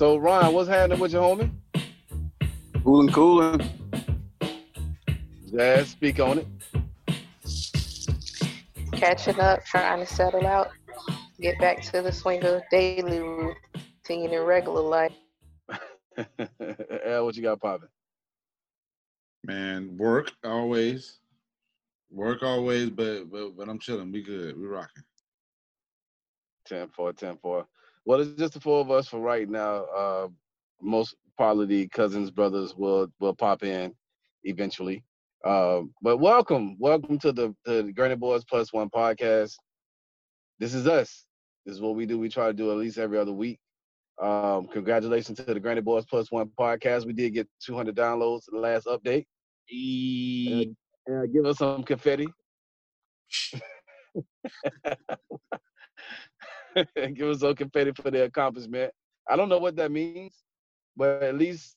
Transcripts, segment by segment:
So Ron, what's happening with your homie? Cooling, cooling. Jazz, speak on it. Catching up, trying to settle out, get back to the swing of daily routine and regular life. yeah, what you got popping? Man, work always. Work always, but but but I'm chilling. We good. We rocking. 10 4, 10 4. Well, it's just the four of us for right now. Uh, most probably the cousins, brothers will will pop in eventually. Uh, but welcome, welcome to the the Granny Boys Plus One podcast. This is us. This is what we do. We try to do at least every other week. Um, congratulations to the Granny Boys Plus One podcast. We did get 200 downloads in the last update. E- Uh, give us some confetti. give us some confetti for the accomplishment. I don't know what that means, but at least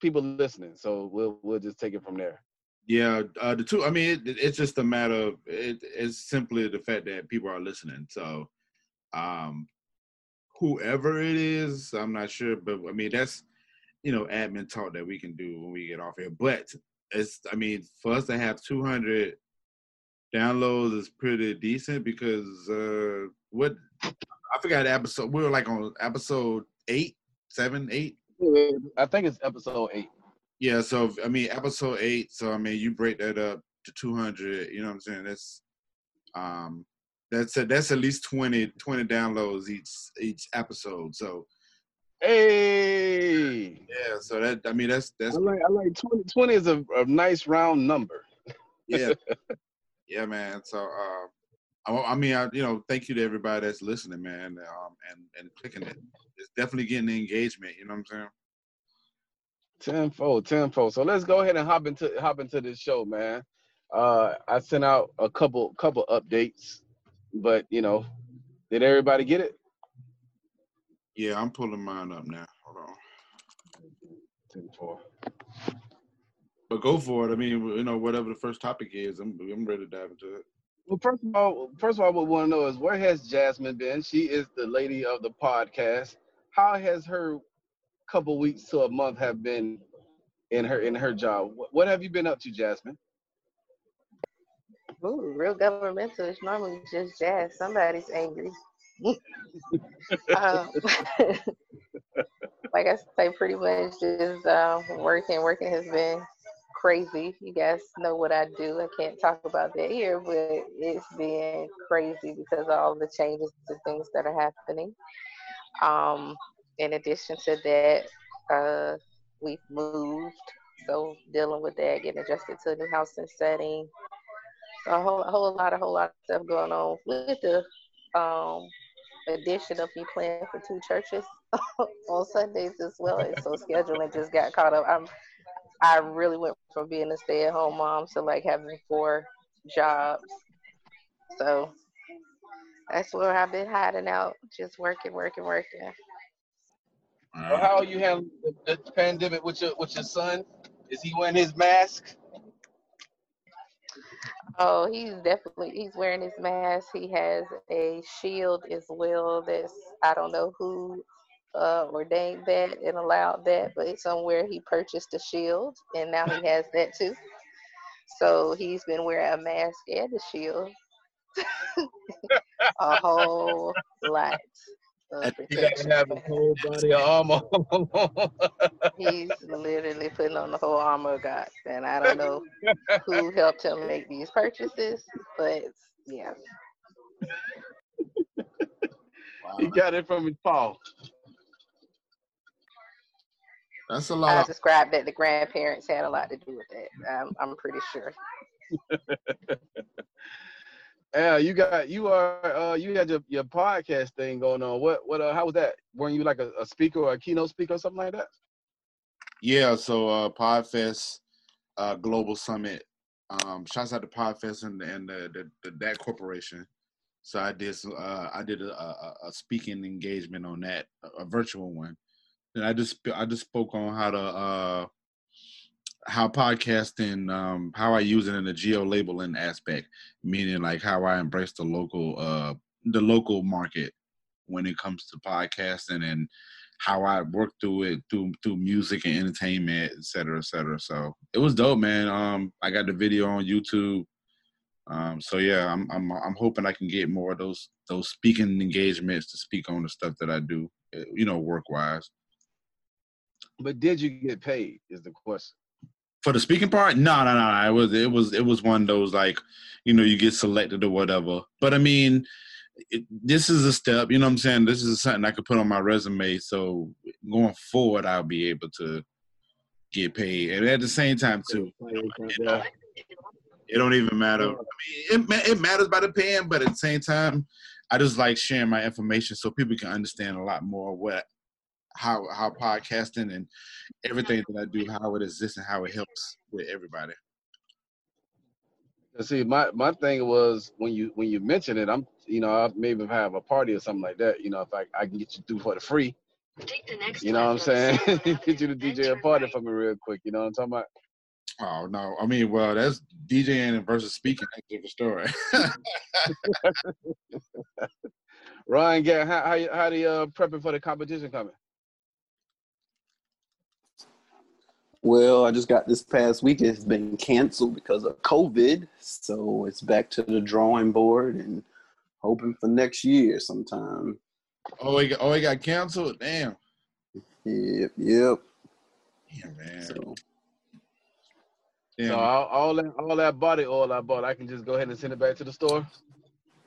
people listening. So we'll we'll just take it from there. yeah, uh, the two. I mean, it, it's just a matter of it, it's simply the fact that people are listening. So, um, whoever it is, I'm not sure, but I mean that's you know admin talk that we can do when we get off here. But it's I mean for us to have 200 downloads is pretty decent because uh what I forgot episode we were like on episode eight, seven, eight. I think it's episode eight. Yeah, so I mean episode eight. So I mean you break that up to two hundred. You know what I'm saying? That's um that's a, that's at least 20, 20 downloads each each episode. So Hey, yeah, so that I mean that's that's I like I like 20, 20 is a, a nice round number. yeah yeah man. So uh, I, I mean I you know thank you to everybody that's listening, man, um and and clicking it. It's definitely getting the engagement. You know what I'm saying? Tenfold, tenfold. So let's go ahead and hop into hop into this show, man. Uh, I sent out a couple couple updates, but you know, did everybody get it? Yeah, I'm pulling mine up now. Hold on. Tenfold. But go for it. I mean, you know, whatever the first topic is, I'm I'm ready to dive into it. Well, first of all, first of all, what we want to know is where has Jasmine been? She is the lady of the podcast. How has her couple weeks to a month have been in her in her job? What, what have you been up to, Jasmine? Ooh, real governmental is normally just jazz. Somebody's angry. um, like I say, pretty much just um, working. Working has been crazy. You guys know what I do. I can't talk about that here, but it's been crazy because of all the changes and things that are happening. Um, in addition to that, uh, we've moved, so dealing with that, getting adjusted to a new housing setting. So a whole, a whole lot, a whole lot of stuff going on with the um, addition of me playing for two churches on Sundays as well. And so scheduling just got caught up. I'm I really went from being a stay at home mom to like having four jobs. So that's where I've been hiding out, just working, working, working. Well, how are you handling the, the pandemic with your with your son? Is he wearing his mask? Oh, he's definitely he's wearing his mask. He has a shield as well. That's I don't know who uh, ordained that and allowed that, but somewhere he purchased a shield and now he has that too. So he's been wearing a mask and a shield. a whole lot of He got to have protection. his whole body of armor. He's literally putting on the whole armor of God, and I don't know who helped him make these purchases, but yeah. he got it from his paw. That's a I lot. Of, described that the grandparents had a lot to do with that. I'm, I'm pretty sure. Yeah, you got you are uh you had your, your podcast thing going on. What what uh how was that? Weren't you like a, a speaker or a keynote speaker or something like that? yeah. So uh, Podfest uh, Global Summit. Um, shouts out to Podfest and and the, the, the that corporation. So I did uh, I did a, a, a speaking engagement on that, a, a virtual one. And I just I just spoke on how to uh, how podcasting um, how I use it in the geo labeling aspect, meaning like how I embrace the local uh, the local market when it comes to podcasting and how I work through it through through music and entertainment, et cetera, et cetera. So it was dope, man. Um, I got the video on YouTube. Um, so yeah, I'm I'm I'm hoping I can get more of those those speaking engagements to speak on the stuff that I do, eh, you know, work wise. But did you get paid? Is the question. For the speaking part, no, no, no. It was it was it was one of those like, you know, you get selected or whatever. But I mean, it, this is a step. You know what I'm saying? This is something I could put on my resume. So going forward, I'll be able to get paid, and at the same time too. It don't even matter. I mean, it it matters by the paying, but at the same time, I just like sharing my information so people can understand a lot more what how how podcasting and everything that I do, how it exists and how it helps with everybody. See, my my thing was when you when you mention it, I'm you know I maybe have a party or something like that. You know, if I, I can get you through for the free, The you know what I'm saying? get you to DJ a party for me real quick. You know what I'm talking about? Oh no, I mean, well, that's DJing versus speaking. That's a different story. Ryan, get how how how the uh, prepping for the competition coming? Well, I just got this past week. It's been canceled because of COVID, so it's back to the drawing board and hoping for next year sometime. Oh, it got, oh, it got canceled. Damn. Yep, yep. Damn, man. So So all, all that all that body oil I bought, I can just go ahead and send it back to the store.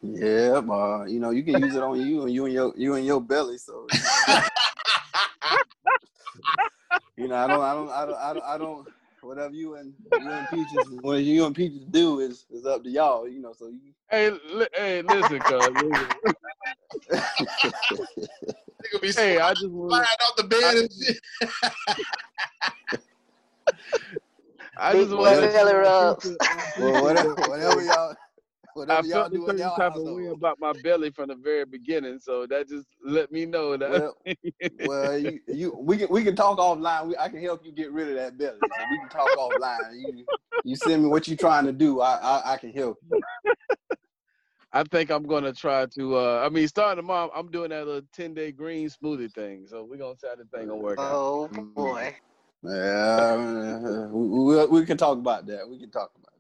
Yeah, uh, you know, you can use it on you and you and your you and your belly. So you know, I don't, I don't, I don't, I don't, I don't whatever you and you and Peaches, what you and Peaches do is is up to y'all. You know, so you. Hey, li- hey, listen, cuz. be Hey, I just want sliding off the bed and shit. I just Big want boy belly rubs. well, whatever, whatever y'all, I whatever y'all felt do the in certain type of way about my belly from the very beginning, so that just let me know that. Well, well, you, you, we can we can talk offline. We, I can help you get rid of that belly. So we can talk offline. You, you send me what you're trying to do. I, I, I can help you. I think I'm gonna try to. uh I mean, starting tomorrow, I'm doing that little 10 day green smoothie thing. So we're gonna see how the thing gonna work out. Oh boy. Yeah, we, we, we can talk about that. We can talk about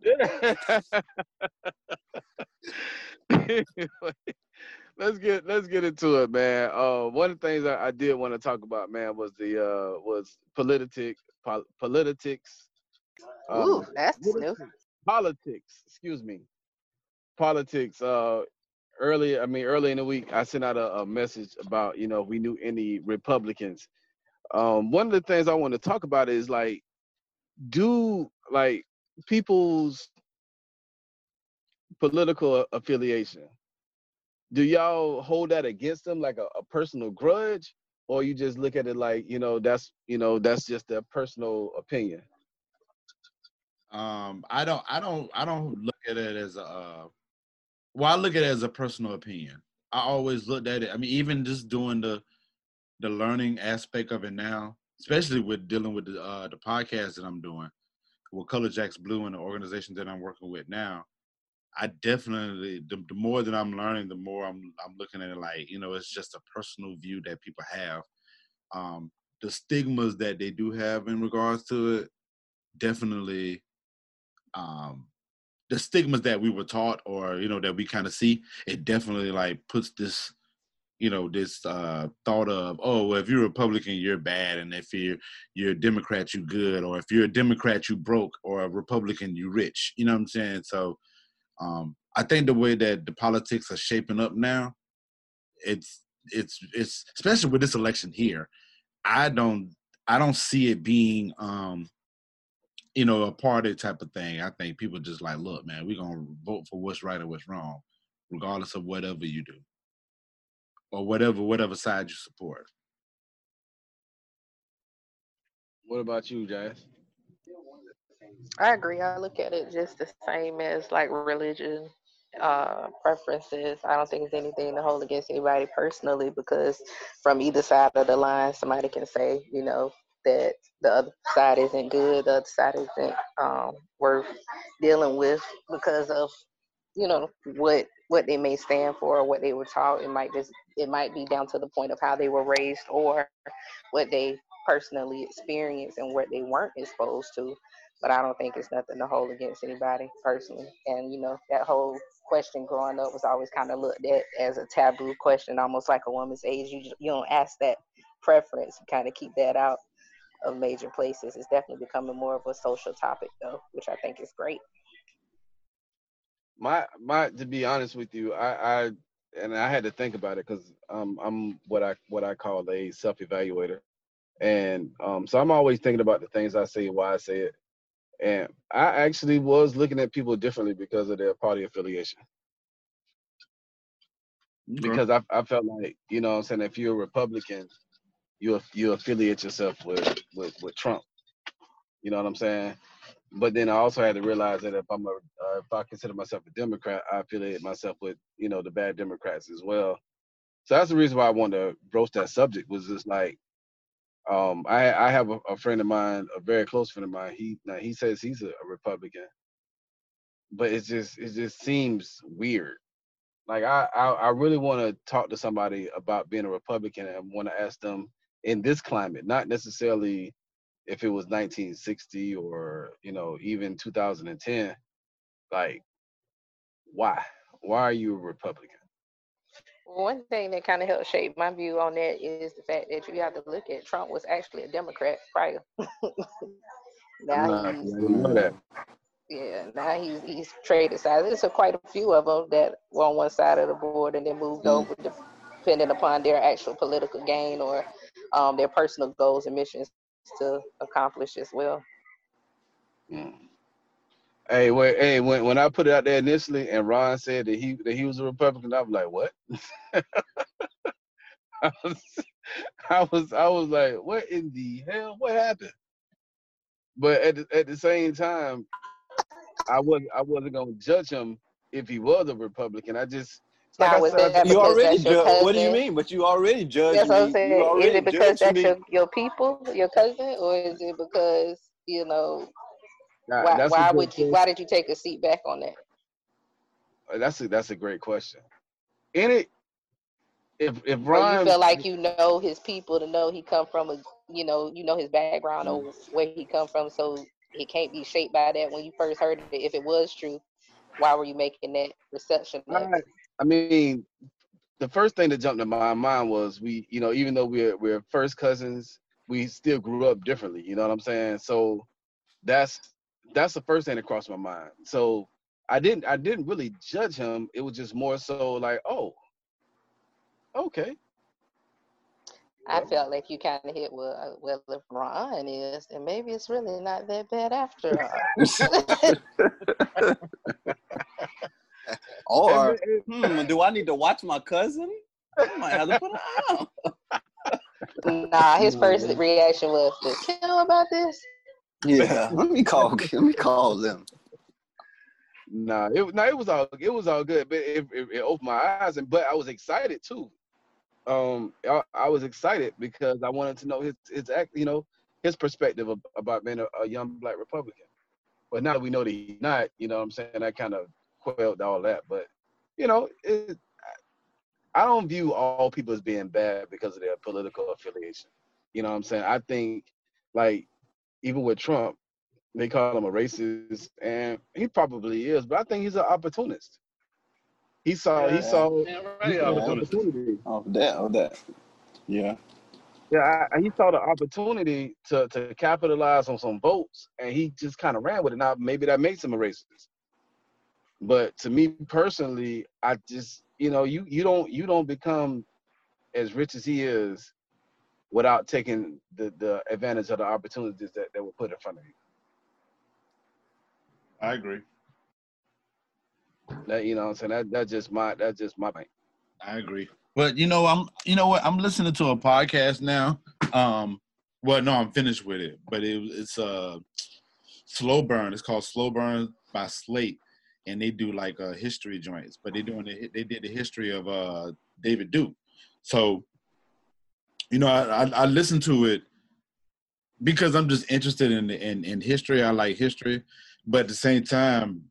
let's get let's get into it, man. Uh, one of the things I, I did want to talk about, man, was the uh was politics, pol- politics. um, Ooh, that's new. politics. Excuse me, politics. Uh, early, I mean, early in the week, I sent out a, a message about you know if we knew any Republicans. Um, one of the things I want to talk about is like, do like people's political affiliation. Do y'all hold that against them like a, a personal grudge, or you just look at it like you know that's you know that's just their personal opinion? Um, I don't, I don't, I don't look at it as a. Uh, well, I look at it as a personal opinion. I always looked at it. I mean, even just doing the the learning aspect of it now, especially with dealing with the uh, the podcast that I'm doing with Color Jacks Blue and the organization that I'm working with now. I definitely the, the more that I'm learning, the more I'm I'm looking at it like you know it's just a personal view that people have. Um, the stigmas that they do have in regards to it, definitely um the stigmas that we were taught or you know that we kind of see it definitely like puts this you know this uh thought of oh well if you're republican you're bad and if you're you're a democrat you good or if you're a democrat you broke or a republican you rich you know what i'm saying so um i think the way that the politics are shaping up now it's it's it's especially with this election here i don't i don't see it being um you know, a party type of thing. I think people just like, look, man, we're gonna vote for what's right or what's wrong, regardless of whatever you do. Or whatever whatever side you support. What about you, Jazz? I agree. I look at it just the same as like religion uh, preferences. I don't think it's anything to hold against anybody personally because from either side of the line, somebody can say, you know, that the other side isn't good, the other side isn't um, worth dealing with because of, you know, what what they may stand for or what they were taught. It might just it might be down to the point of how they were raised or what they personally experienced and what they weren't exposed to. But I don't think it's nothing to hold against anybody personally. And you know that whole question growing up was always kind of looked at as a taboo question, almost like a woman's age. You you don't ask that preference. You kind of keep that out of major places. It's definitely becoming more of a social topic though, which I think is great. My my to be honest with you, I, I and I had to think about it because um, I'm what I what I call a self evaluator, and um, so I'm always thinking about the things I say, why I say it, and I actually was looking at people differently because of their party affiliation. Okay. Because I I felt like you know what I'm saying if you're a Republican, you you affiliate yourself with with with Trump. You know what I'm saying? But then I also had to realize that if I'm a uh, if I consider myself a Democrat, I affiliate myself with you know the bad Democrats as well. So that's the reason why I wanted to broach that subject was just like um I I have a, a friend of mine, a very close friend of mine. He now he says he's a, a Republican, but it's just it just seems weird. Like I I, I really want to talk to somebody about being a Republican and want to ask them in this climate, not necessarily if it was 1960 or you know even 2010 like why why are you a republican One thing that kind of helped shape my view on that is the fact that you have to look at Trump was actually a Democrat prior. now he's yeah, now he's he's traded sides. There's a quite a few of them that were on one side of the board and then moved Mm. over, depending upon their actual political gain or um, their personal goals and missions to accomplish as well. Mm. hey wait hey when, when i put it out there initially and ron said that he that he was a republican i was like what I, was, I was i was like what in the hell what happened but at the, at the same time i wasn't i wasn't gonna judge him if he was a republican i just like Now, I was said, that You already that's your judge. What do you mean? But you already judge. That's what I'm me. saying. You Is it because that's me. your, your people, your cousin, or is it because you know Nah, why why good would you why did you take a seat back on that? Uh, That's a that's a great question. In it, if if Or you feel like you know his people to know he come from a you know you know his background or Mm. where he come from, so it can't be shaped by that. When you first heard it, if it was true, why were you making that reception? of I, mean, the first thing that jumped to my mind was we, you know, even though we're we're first cousins, we still grew up differently. You know what I'm saying? So that's that's the first thing that crossed my mind. So I didn't I didn't really judge him. It was just more so like, oh, okay. I felt like you kind of hit well, uh, well if Ron is, and maybe it's really not that bad after all. Or And- and- hmm, do I need to watch my cousin? I might have to put her out. nah, his first reaction was, "Does Kim know about this?" Yeah, let me call. Let me call them. Nah, it no, it was all it was all good, but it, it, it opened my eyes, and but I was excited too. Um, I, I was excited because I wanted to know his his act, you know, his perspective of, about being a, a young black Republican. But now that we know that he's not, you know, what I'm saying that kind of quelled all that. But you know, it, I don't view all people as being bad because of their political affiliation. You know what I'm saying? I think, like, even with Trump, they call him a racist, and he probably is, but I think he's an opportunist. He saw, he Yeah. saw, Yeah, he saw the opportunist. opportunity. Oh, that. Oh, that. Yeah. Yeah, I, he saw the opportunity to to capitalize on some votes, and he just kind of ran with it. Now, maybe that makes him a racist, but to me personally, I just, you know, you you don't you don't become as rich as he is without taking the the advantage of the opportunities that, that were put in front of you. I agree. That you know, what I'm saying that that's just my that's just my thing. I agree. But you know, I'm you know what? I'm listening to a podcast now. Um, well, no, I'm finished with it, but it, it's uh slow burn. It's called Slow Burn by Slate, and they do like uh history joints. But they doing the, they did the history of uh David Duke. So, you know, I I, I listened to it because I'm just interested in in in history. I like history, but at the same time,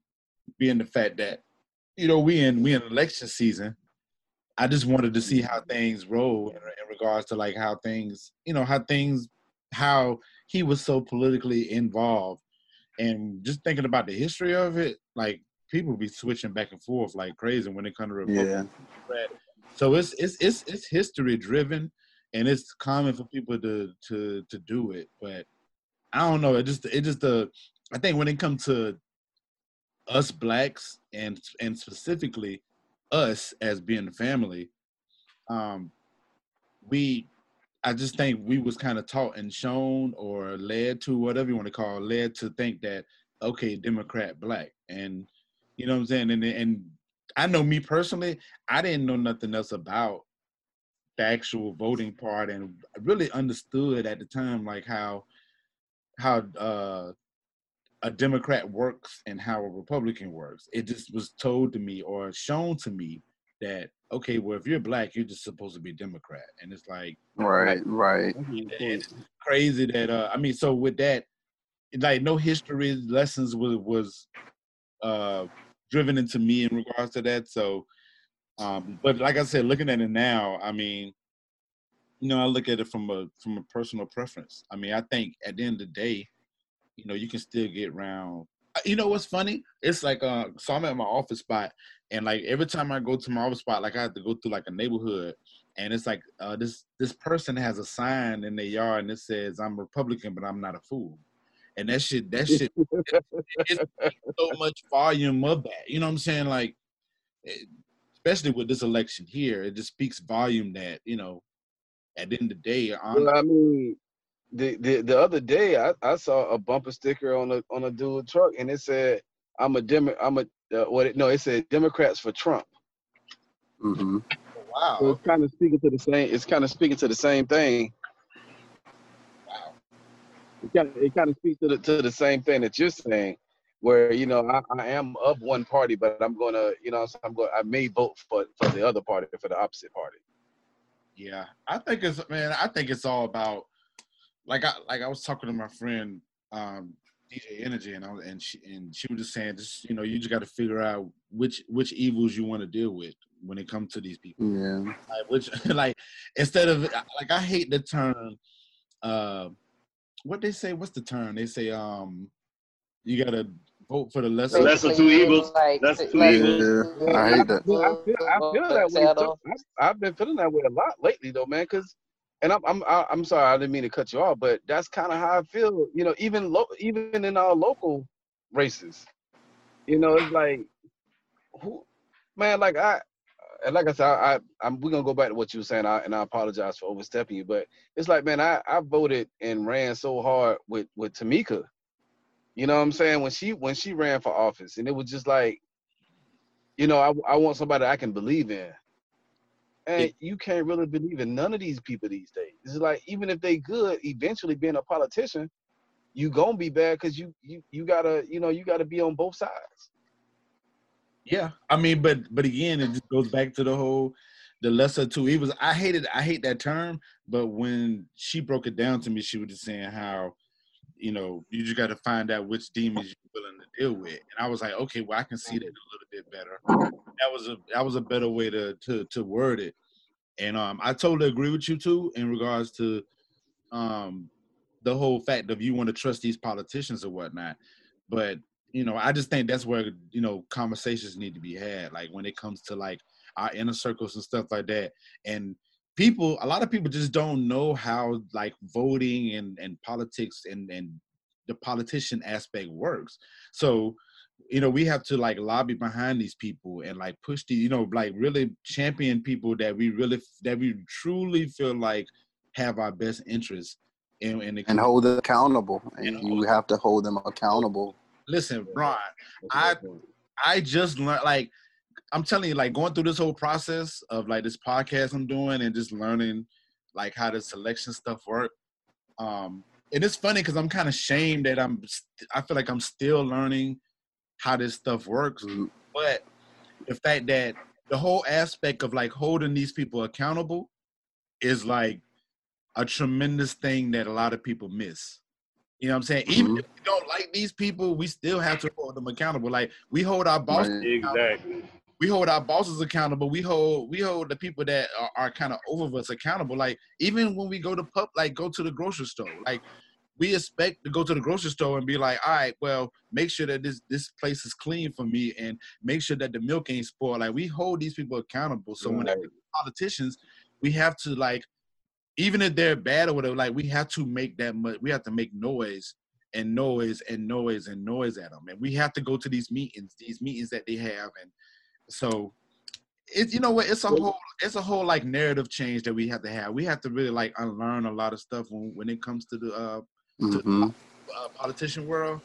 being the fact that you know, we in we in election season. I just wanted to see how things roll in, in regards to like how things, you know, how things, how he was so politically involved, and just thinking about the history of it, like people be switching back and forth like crazy when it comes to Republican. Yeah. So it's it's it's it's history driven, and it's common for people to to to do it. But I don't know. It just it just the I think when it comes to us blacks and and specifically us as being family, um, we I just think we was kind of taught and shown or led to whatever you want to call it, led to think that okay, Democrat black. And you know what I'm saying? And and I know me personally, I didn't know nothing else about the actual voting part and I really understood at the time like how how uh a Democrat works and how a Republican works. It just was told to me or shown to me that okay, well, if you're black, you're just supposed to be Democrat, and it's like right, right. It's crazy that uh, I mean, so with that, like no history lessons was was uh driven into me in regards to that. So, um, but like I said, looking at it now, I mean, you know, I look at it from a from a personal preference. I mean, I think at the end of the day, you know, you can still get around. You know what's funny? It's like uh, so I'm at my office spot, and like every time I go to my office spot, like I have to go through like a neighborhood, and it's like uh, this this person has a sign in their yard and it says I'm Republican, but I'm not a fool. And that shit, that shit, it's so much volume of that. You know what I'm saying? Like, especially with this election here, it just speaks volume that you know, at the end of the day, well, I mean, the, the the other day I, I saw a bumper sticker on a on a dual truck and it said I'm a Demo I'm a uh, what it, no it said Democrats for Trump. Mm-hmm. Wow. So it's kind of speaking to the same. It's kind of speaking to the same thing. Wow. It kind of it kind of speaks to the to the same thing that you're saying, where you know I, I am of one party, but I'm gonna you know I'm going I may vote for for the other party for the opposite party. Yeah, I think it's man. I think it's all about like I like I was talking to my friend um, DJ Energy, and I was, and she and she was just saying, just you know, you just got to figure out which which evils you want to deal with when it comes to these people. Yeah. Like, which like instead of like I hate the term. Uh, what they say? What's the term? They say um, you gotta vote for the lesser. The lesser two evils. Like, Lesser two like- evils. Yeah, I hate that. I feel, I feel that way. too. I- I've been feeling that way a lot lately, though, man. Because, and I'm, I'm, I- I'm sorry, I didn't mean to cut you off, but that's kind of how I feel. You know, even, lo- even in our local races, you know, it's like, who, man, like I, and like I said, I, I I'm, we're gonna go back to what you were saying, I, and I apologize for overstepping you, but it's like, man, I, I voted and ran so hard with, with Tamika. You know what I'm saying? When she, when she ran for office, and it was just like, you know, I, I want somebody I can believe in. And you can't really believe in none of these people these days. It's like even if they good, eventually being a politician, you gonna be bad because you you you gotta you know you gotta be on both sides. Yeah, I mean, but but again, it just goes back to the whole the lesser two evils. I hated I hate that term, but when she broke it down to me, she was just saying how, you know, you just got to find out which demons you're willing to deal with. And I was like, okay, well, I can see that a little bit better. That was a that was a better way to to to word it. And um, I totally agree with you too in regards to um the whole fact of you want to trust these politicians or whatnot. But you know, I just think that's where you know conversations need to be had, like when it comes to like our inner circles and stuff like that. And people, a lot of people just don't know how like voting and and politics and and the politician aspect works. So, you know, we have to like lobby behind these people and like push the, you know, like really champion people that we really that we truly feel like have our best interests in, in the And hold them accountable. And And you have to hold them accountable. Listen, Ron, I I just learned like I'm telling you, like going through this whole process of like this podcast I'm doing and just learning like how the selection stuff work. Um, and it's funny because I'm kind of shamed that I'm. st- I feel like I'm still learning how this stuff works, Mm, but the fact that the whole aspect of like holding these people accountable is like a tremendous thing that a lot of people miss. You know what I'm saying? Even Mhm. if we don't like these people, we still have to hold them accountable. Like we hold our boss Right. Exactly. we hold our bosses accountable. We hold we hold the people that are, are kind of over us accountable. Like even when we go to pub, like go to the grocery store, like we expect to go to the grocery store and be like, all right, well, make sure that this this place is clean for me and make sure that the milk ain't spoiled. Like we hold these people accountable. So when politicians, we have to like, even if they're bad or whatever, like we have to make that much. We have to make noise and noise and noise and noise at them, and we have to go to these meetings, these meetings that they have, and so. it's you know what? It's a whole, it's a whole like narrative change that we have to have. We have to really like unlearn a lot of stuff when, when it comes to the uh, hmm uh, politician world,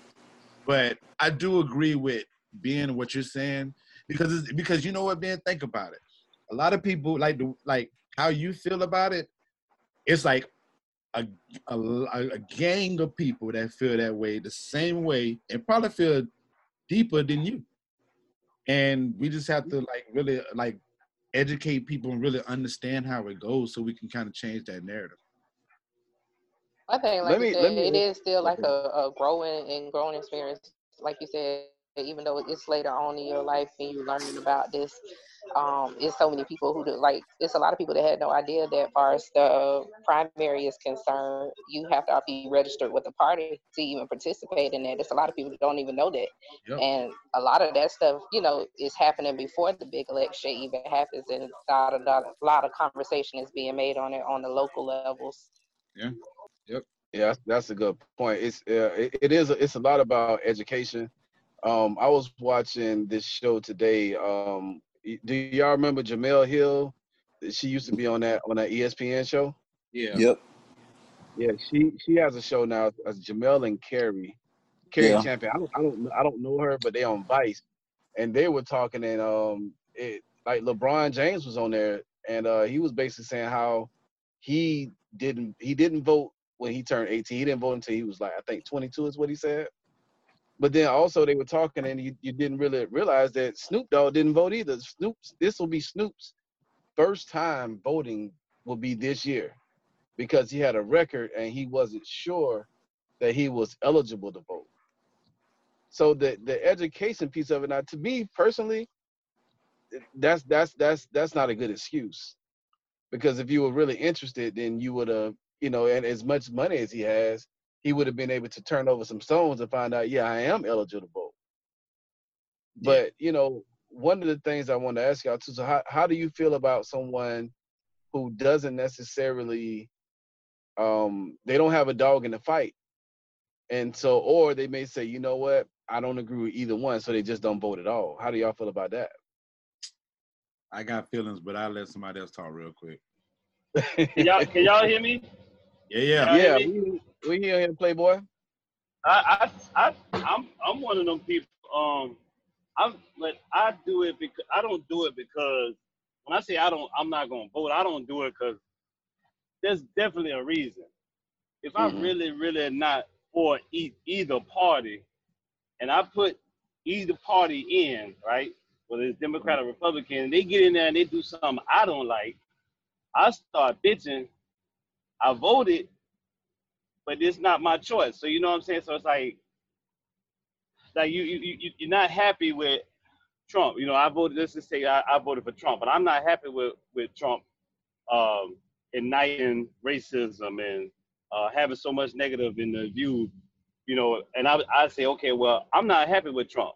but I do agree with being what you're saying because it's, because you know what, Ben, think about it. A lot of people like the like how you feel about it. It's like a, a a gang of people that feel that way the same way and probably feel deeper than you. And we just have to like really like educate people and really understand how it goes so we can kind of change that narrative. I think, like Let me- you said, me- it is still like a, a growing and growing experience. Like you said, even though it's later on in your life and you're learning about this, um, it's so many people who do like. It's a lot of people that had no idea that, far as the primary is concerned, you have to be registered with the party to even participate in that. There's a lot of people that don't even know that, Yep. and a lot of that stuff, you know, is happening before the big election even happens, and a lot of a lot of conversation is being made on it on the local levels. Yeah, Yep. Yeah, that's, a good point. It's uh, it, it is it's a lot about education. Um, I was watching this show today. Um, do y'all remember Jemele Hill? She used to be on that on that ESPN show. Yeah. Yep. Yeah, she she has a show now. As Jemele and Cari, Cari Yeah. Champion. I don't I don't I don't know her, but they on Vice, and they were talking and um it like LeBron James was on there, and uh he was basically saying how he didn't he didn't vote when he turned 18. He didn't vote until he was like I think 22 is what he said. But then also they were talking and you, you didn't really realize that Snoop Dogg didn't vote either. Snoop's this will be Snoop's first time voting will be this year because he had a record and he wasn't sure that he was eligible to vote. So the the education piece of it now to me personally that's that's that's that's not a good excuse. Because if you were really interested then you would have, you know, and as much money as he has, he would have been able to turn over some stones and find out, yeah, I am eligible to vote. But, you know, one of the things I want to ask y'all too, so how, how do you feel about someone who doesn't necessarily um they don't have a dog in the fight and so or they may say you know what i don't agree with either one so they just don't vote at all how do y'all feel about that I got feelings, but I'll let somebody else talk real quick. Can y'all, can y'all hear me? Yeah, yeah. yeah hear we, we here in playboy I, I, I, I'm, I'm one of them people. Um, I'm, but I do it because I don't do it because when I say I don't, I'm not gonna vote. I don't do it because there's definitely a reason. If Mhm. I'm really, really not for e- either party, and I put either party in, right, whether it's Democrat or Republican, and they get in there and they do something I don't like, I start bitching. I voted, but it's not my choice. So you know what I'm saying? So it's like, like you you you you're not happy with Trump. You know, I voted. Let's just say I, I voted for Trump, but I'm not happy with with Trump um, igniting racism and uh, having so much negative in the view. You know, and I I say, okay, well, I'm not happy with Trump.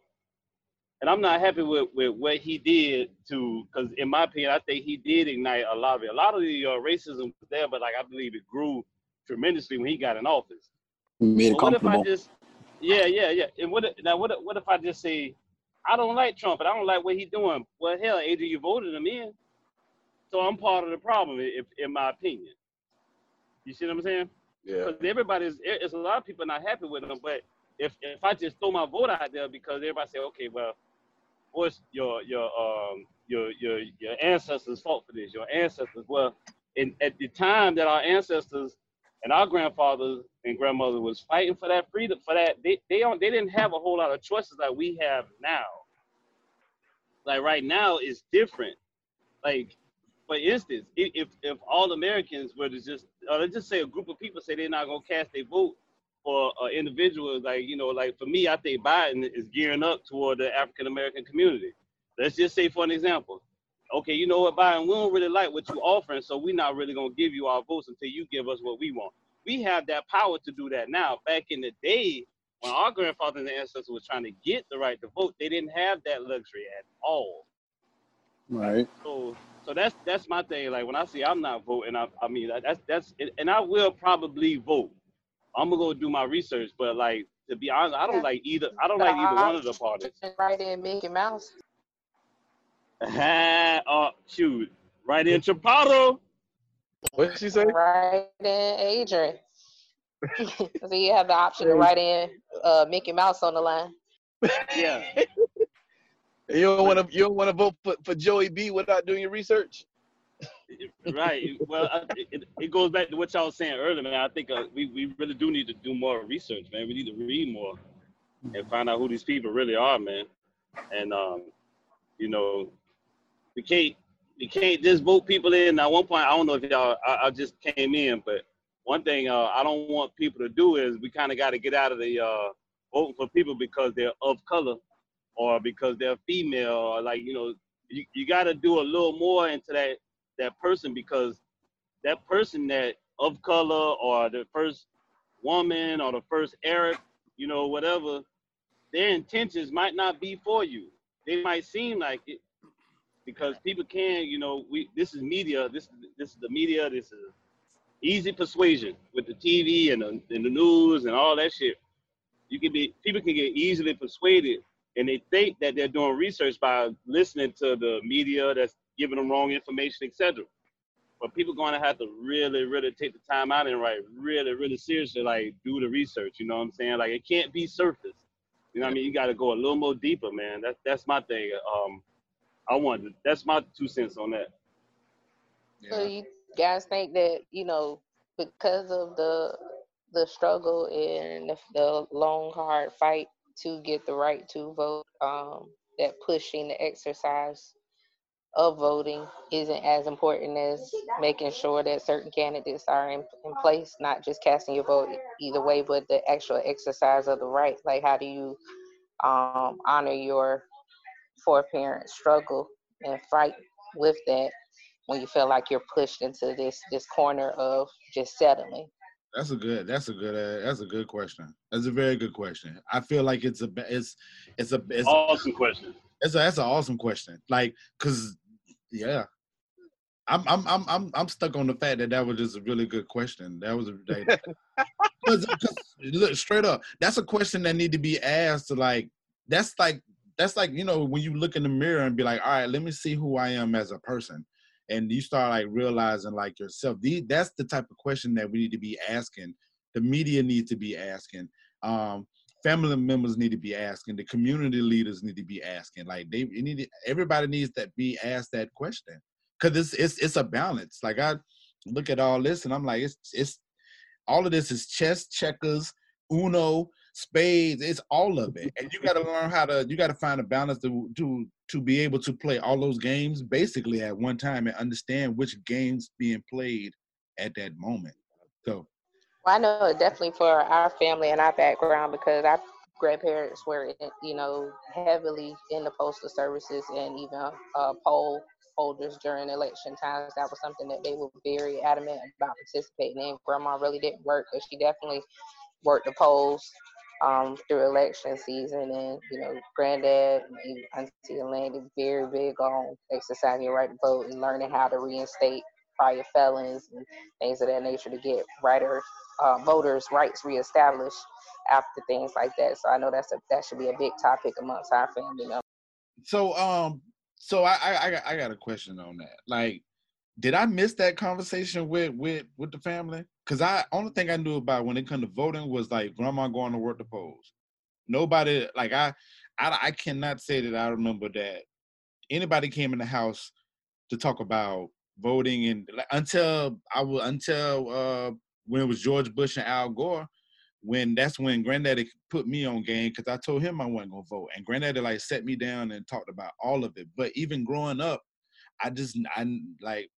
And I'm not happy with, with what he did to, because in my opinion, I think he did ignite a lot of it. A lot of the uh, racism was there, but like I believe it grew tremendously when he got in office. Made it But what if I just, yeah, yeah, yeah. And what if, now? What what if I just say, I don't like Trump, and I don't like what he's doing. Well, hell, Adrian, you voted him in, so I'm part of the problem, if, in my opinion. You see what I'm saying? yeah Because everybody's, it's a lot of people not happy with him. But if if I just throw my vote out there because everybody say, okay, well, what's your your um your your your ancestors fought for this? Your ancestors. Well, in at the time that our ancestors and our grandfathers and grandmothers was fighting for that freedom, for that they they don't they didn't have a whole lot of choices like we have now. Like right now, it's different. Like for instance, if if all Americans were to just, or let's just say a group of people say they're not gonna cast their vote for an individual, like you know, like for me, I think Biden is gearing up toward the African American community. let's just say for an example, okay, you know what, Biden, we don't really like what you're offering, so we're not really gonna give you our votes until you give us what we want. We have that power to do that now. Back in the day, when our grandfathers and ancestors was trying to get the right to vote, they didn't have that luxury at all. Right. So, so that's that's my thing. Like when I say I'm not voting, I, I mean that's that's and I will probably vote. I'm gonna go do my research, but like to be honest, I don't like either. I don't like either one of the parties. Right in Mickey Mouse. oh shoot! Right in Chaparro. What did she say? Right in Adrian. so you have the option to write in uh, Mickey Mouse on the line. Yeah. You don't want to. You don't want to vote for, for Joey B without doing your research. Right. Well, it, it goes back to what y'all was saying earlier, man. I think uh, we, we really do need to do more research, man. We need to read more and find out who these people really are, man. And um, you know, we can't we can't just vote people in. At one point, I don't know if y'all I, I just came in, but one thing uh, I don't want people to do is we kind of got to get out of the uh, voting for people because they're of color or because they're female or like you know you, you got to do a little more into that that person because that person that of color or the first woman or the first Arab, you know, whatever, their intentions might not be for you. They might seem like it because people can, you know, we this is media, this this is the media, this is easy persuasion with the TV and the, and the news and all that shit. You can be people can get easily persuaded and they think that they're doing research by listening to the media that's giving them wrong information, etc. But people going to have to really, really take the time out and write really, really seriously, like do the research. You know what I'm saying? Like it can't be surface. You know what I mean? You got to go a little more deeper, man. That's that's my thing. Um, I want to, that's my two cents on that. So you guys think that you know because of the the struggle and the, the long hard fight to get the right to vote, um, that pushing the exercise of voting isn't as important as making sure that certain candidates are in, in place, not just casting your vote either way, but the actual exercise of the right. Like, how do you um, honor your foreparent struggle and fight with that when you feel like you're pushed into this this corner of just settling? That's a good. That's a good. Uh, that's a good question. That's a very good question. I feel like it's a. It's. It's a. It's awesome question. It's a. That's an awesome question. Like, cause, yeah, I'm. I'm. I'm. I'm. I'm stuck on the fact that that was just a really good question. That was a. Like, cause, cause, look straight up. That's a question that need to be asked. To like. That's like. That's like you know when you look in the mirror and be like, all right, let me see who I am as a person and you start like realizing like yourself the, that's the type of question that we need to be asking the media needs to be asking um, family members need to be asking the community leaders need to be asking like they need everybody needs to be asked that question. Because it's it's it's a balance. Like i look at all this and i'm like it's it's all of this is chess checkers uno spades it's all of it. And you got to learn how to you got to find a balance to to to be able to play all those games basically at one time and understand which games being played at that moment. So well, i know definitely for our family and our background because our grandparents were you know heavily in the postal services and even uh, poll holders during election times that was something that they were very adamant about participating in grandma really didn't work but she definitely worked the polls um, through election season. And, you know, granddad and Auntie Elaine is very big on exercising your right to vote and learning how to reinstate prior felons and things of that nature to get writers, uh, voters' rights reestablished after things like that. So I know that's a that should be a big topic amongst our family members. So um, so I I I got a question on that. Like, did I miss that conversation with with with the family? Cause I only thing I knew about when it come to voting was like grandma going to work the polls. Nobody like I, I I cannot say that I remember that anybody came in the house to talk about voting and until I was until uh when it was George Bush and Al Gore, when that's when Granddaddy put me on game because I told him I wasn't gonna vote, and Granddaddy like set me down and talked about all of it. But even growing up, I just I like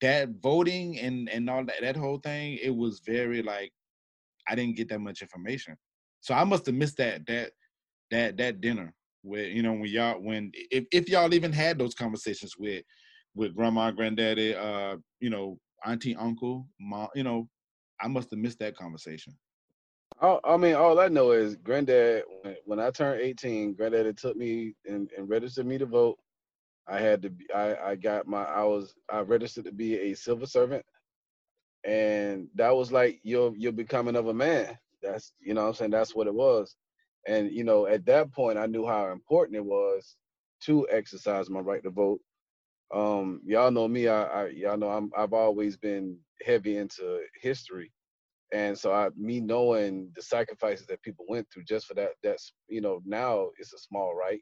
that voting and and all that that whole thing it was very like i didn't get that much information so i must have missed that that that that dinner Where you know when y'all when if if y'all even had those conversations with with grandma, granddaddy, uh, you know, auntie, uncle, mom, you know, I must have missed that conversation. I, I mean, all I know is granddad. When, I turned 18, granddaddy took me and, and registered me to vote. I had to. Be, I I got my. I was. I registered to be a civil servant, and that was like you're you're becoming of a man. That's you know I'm saying. That's what it was, and you know at that point I knew how important it was to exercise my right to vote. Um, y'all know me. I, I y'all know I'm. I've always been heavy into history, and so I me knowing the sacrifices that people went through just for that. That's you know now it's a small right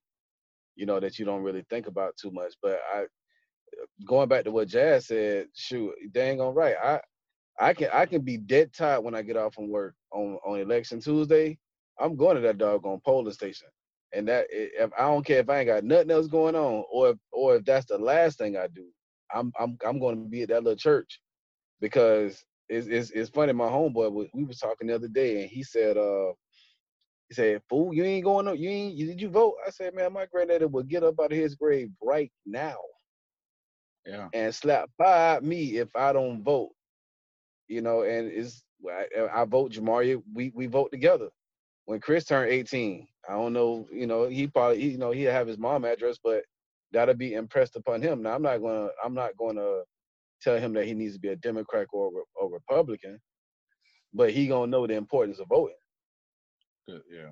you know, that you don't really think about too much. But I, going back to what Jazz said, shoot, dang on right. I, I can I can be dead tired when I get off from work on on election Tuesday. I'm going to that doggone polling station, and that if I don't care if I ain't got nothing else going on, or if, or if that's the last thing I do, I'm I'm I'm going to be at that little church, because it's it's, it's funny. My homeboy we was talking the other day, and he said, uh, he said, "Fool, you ain't going. No, you ain't. Did you vote?" I said, "Man, my granddaddy would get up out of his grave right now, Yeah. and slap by me if I don't vote." You know, and it's I, I vote Jamaria. We we vote together. When Chris turned 18, I don't know. You know, he probably you know he'll have his mom address, but that'll be impressed upon him. Now I'm not gonna I'm not gonna tell him that he needs to be a Democrat or a, Republican, but he gonna know the importance of voting. Good, yeah.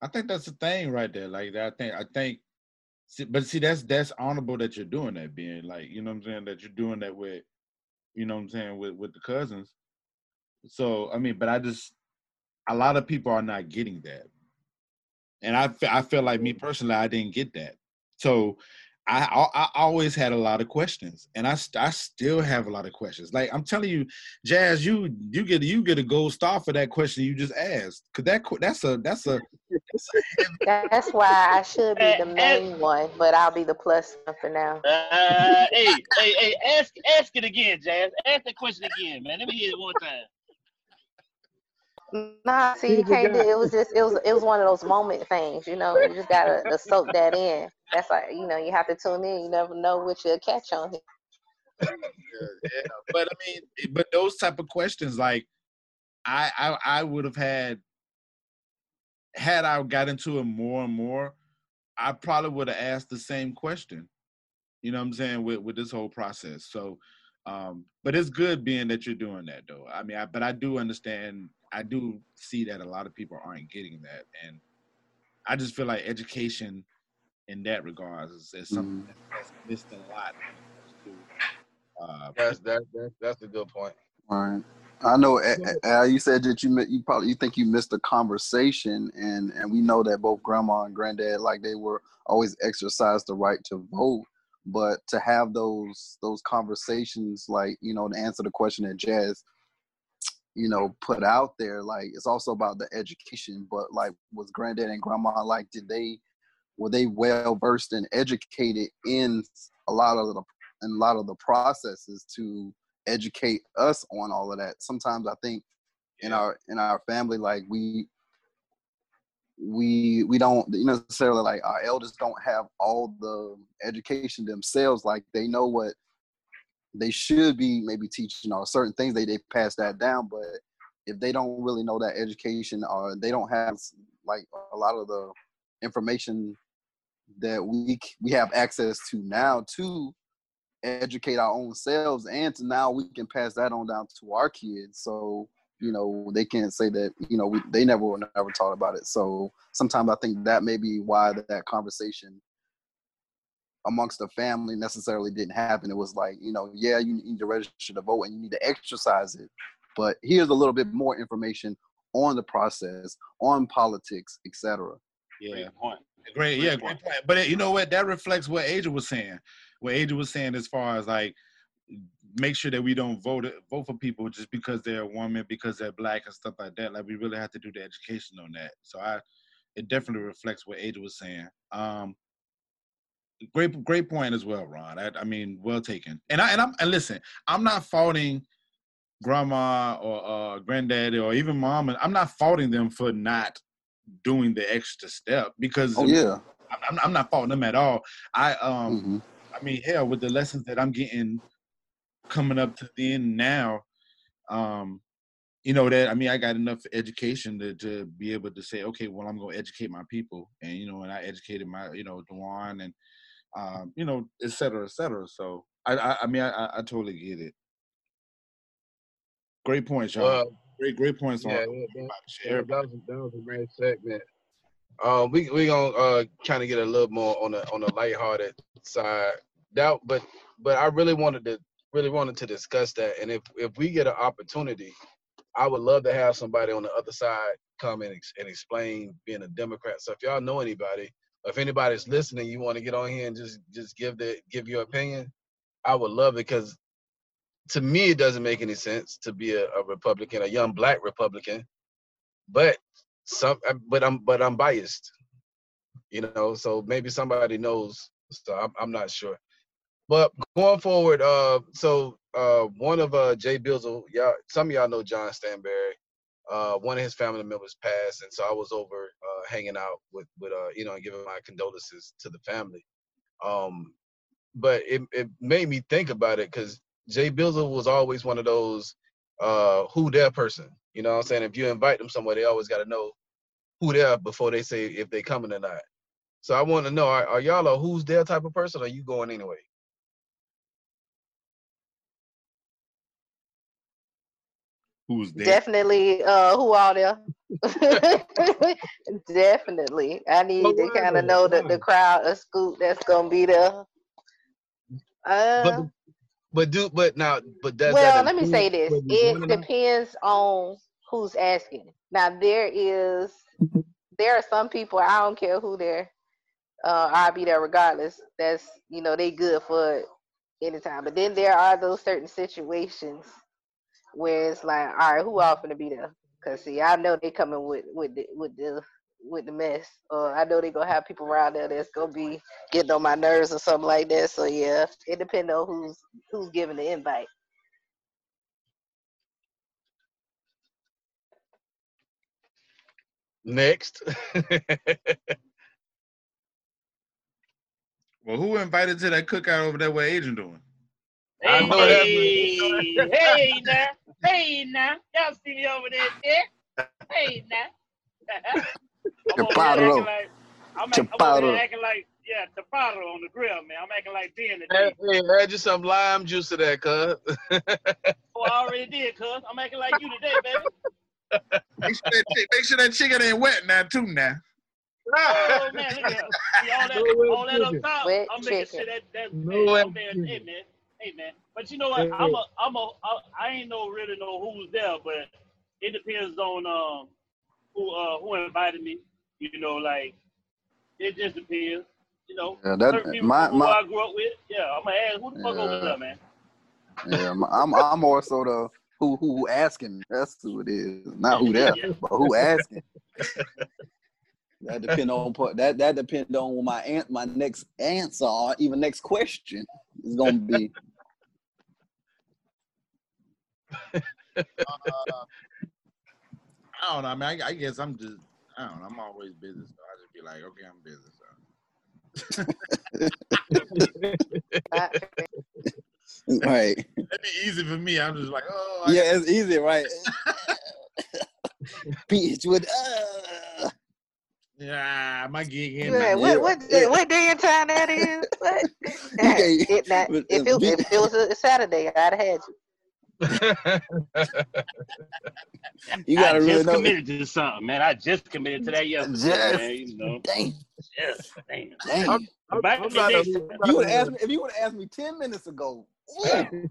I think that's the thing right there. Like that, I think I think but see that's that's honorable that you're doing that, being like, you know what I'm saying, that you're doing that with, you know what I'm saying, with with the cousins. So I mean, but I just a lot of people are not getting that. And I fe- I feel like me personally, I didn't get that. So I, I I always had a lot of questions, and I I still have a lot of questions. Like I'm telling you, Jazz, you you get you get a gold star for that question you just asked, cause that que- that's a that's a That's why I should be the main one, but I'll be the plus one for now. Uh, hey, hey, hey, ask ask it again, Jazz. Ask the question again, man. Let me hear it one time. Nah, see, you can't do it. Was just it was it was one of those moment things, you know. You just gotta to soak that in. That's like you know you have to tune in. You never know what you'll catch on here. yeah, but I mean, but those type of questions, like I I, I would have had had I got into it more and more, I probably would have asked the same question. You know what I'm saying with with this whole process. So, um, but it's good being that you're doing that though. I mean, I, but I do understand. I do see that a lot of people aren't getting that, and I just feel like education in that regard is, is something that's missed a lot. when it comes to, Uh, That's that, that that's a good point. All right. I know, A- A- Al, you said that you you probably you think you missed a conversation, and and we know that both grandma and granddad like they were always exercised the right to vote, but to have those those conversations, like you know, to answer the question that Jazz, you know, put out there, like it's also about the education. But like, was granddad and grandma like, did they were they well versed and educated in a lot of the in a lot of the processes to educate us on all of that. Sometimes I think in our in our family, like we we we don't you know necessarily like our elders don't have all the education themselves. Like they know what they should be maybe teaching or certain things they they pass that down, but if they don't really know that education or they don't have like a lot of the information that we we have access to now to educate our own selves and to now we can pass that on down to our kids. So you know they can't say that you know we, they never were never taught about it. So sometimes i think that may be why that, that conversation amongst the family necessarily didn't happen it was like you know yeah you need to register to vote and you need to exercise it but here's a little bit more information on the process on politics etc yeah, Great point. Great, Great yeah, point. great point. But it- you know what? That reflects what Aja was saying. What Aja was saying as far as like make sure that we don't vote vote for people just because they're a woman, because they're black and stuff like that. Like we really have to do the education on that. So I it definitely reflects what Aja was saying. Um great great point as well, Ron. I, I mean, well taken. And I and I'm and listen, I'm not faulting grandma or uh granddaddy or even mom. And I'm not faulting them for not doing the extra step because Oh yeah. I'm, I'm not faulting them at all. I um hmm I mean hell with the lessons that I'm getting coming up to the end now, um, you know that I mean I got enough education to to be able to say okay well I'm gonna educate my people and you know and I educated my you know Dewan and um you know et cetera et cetera so I I, I mean I, I totally get it. Great points, y'all. Great great points. yeah, on yeah, that, that, was, that was a great segment. Um, we we gonna uh kind of get a little more on the on the lighthearted side. That, but but I really wanted to really wanted to discuss that, and if if we get an opportunity, I would love to have somebody on the other side come and, ex- and explain being a Democrat. So if y'all know anybody, if anybody's listening, you want to get on here and just just give the give your opinion, I would love it because to me it doesn't make any sense to be a, a Republican, a young black Republican, but some uh, but I'm but I'm biased, you know. So maybe somebody knows. So I'm I'm not sure. But going forward, uh, so uh, one of uh Jay Bizzle, y'all, some of y'all know John Stanberry. Uh, one of his family members passed, and so I was over uh, hanging out with with uh, you know, and giving my condolences to the family. Um, but it it made me think about it because Jay Bizzle was always one of those uh who their person. You know what I'm saying? If you invite them somewhere, they always got to know who they are before they say if they coming or not. So I want to know, are, are y'all a who's their type of person, or you going anyway? Who's there? Definitely, uh, who all there? Definitely. I need But to kind of know the, Why? the crowd of scoop that's gonna be there. But Uh, but do but now but does well, that let me say this. It going or not? depends on who's asking. Now there is there are some people I don't care who they're uh I'll be there regardless. That's you know, they good for it anytime. But then there are those certain situations where it's like, all right, who all finna be there? Cause see, I know they coming with with the with the with the mess, or I know they gonna have people around there that's gonna be getting on my nerves or something like that. So yeah, it depends on who's who's giving the invite. Next. Well, who invited to that cookout over there? What agent doing? I know that. Hey, hey now, hey now, y'all see me over there, yeah? Hey now. I'm Chaparro. like, I'm, act- I'm over Chaparro. acting like, yeah, chaparro on the grill, man. I'm acting like being the Hey, hey, add you some lime juice to that, cuz. Oh, I already did, cuz. I'm acting like you today, baby. Make sure that, make sure that chicken ain't wet now too. Now. Oh man, look at her. See all that, all that up top. Wet I'm making chicken. sure that that No hey, way I'm there, chicken. hey man, hey man. But you know what? Hey. I'm a, I'm a, I, I ain't no really know who's there, but it depends on um who uh who invited me. You know, like it just depends. You know, Yeah, that people my who my I grew up with. Yeah, I'm gonna ask who the fuck over Yeah. there, man. yeah. I'm I'm more so the who who who asking. That's who it is. Not who there, Yeah. but who asking. That depend on part- that that depend on what my an, my next answer or even next question is gonna be. Uh, I don't know. I mean, I, I guess I'm just. I don't know. I'm always busy, so I just be like, okay, I'm busy. So Right. that'd be easy for me. I'm just like, oh, I Yeah, it's easy, right? Bitch with uh yeah, my gig in. Yeah, now. what Yeah. what day, what day and time that is? What? Okay. It not, if, uh, it, if it was a Saturday, I'd have had you. You gotta really just know. committed to something, man. I just committed to that yesterday, Just- man. You know, Dang, yes, damn. dang. I'm, I'm to not a, next I'm time. not You would a- have asked me if you would have asked me ten minutes ago. ooh,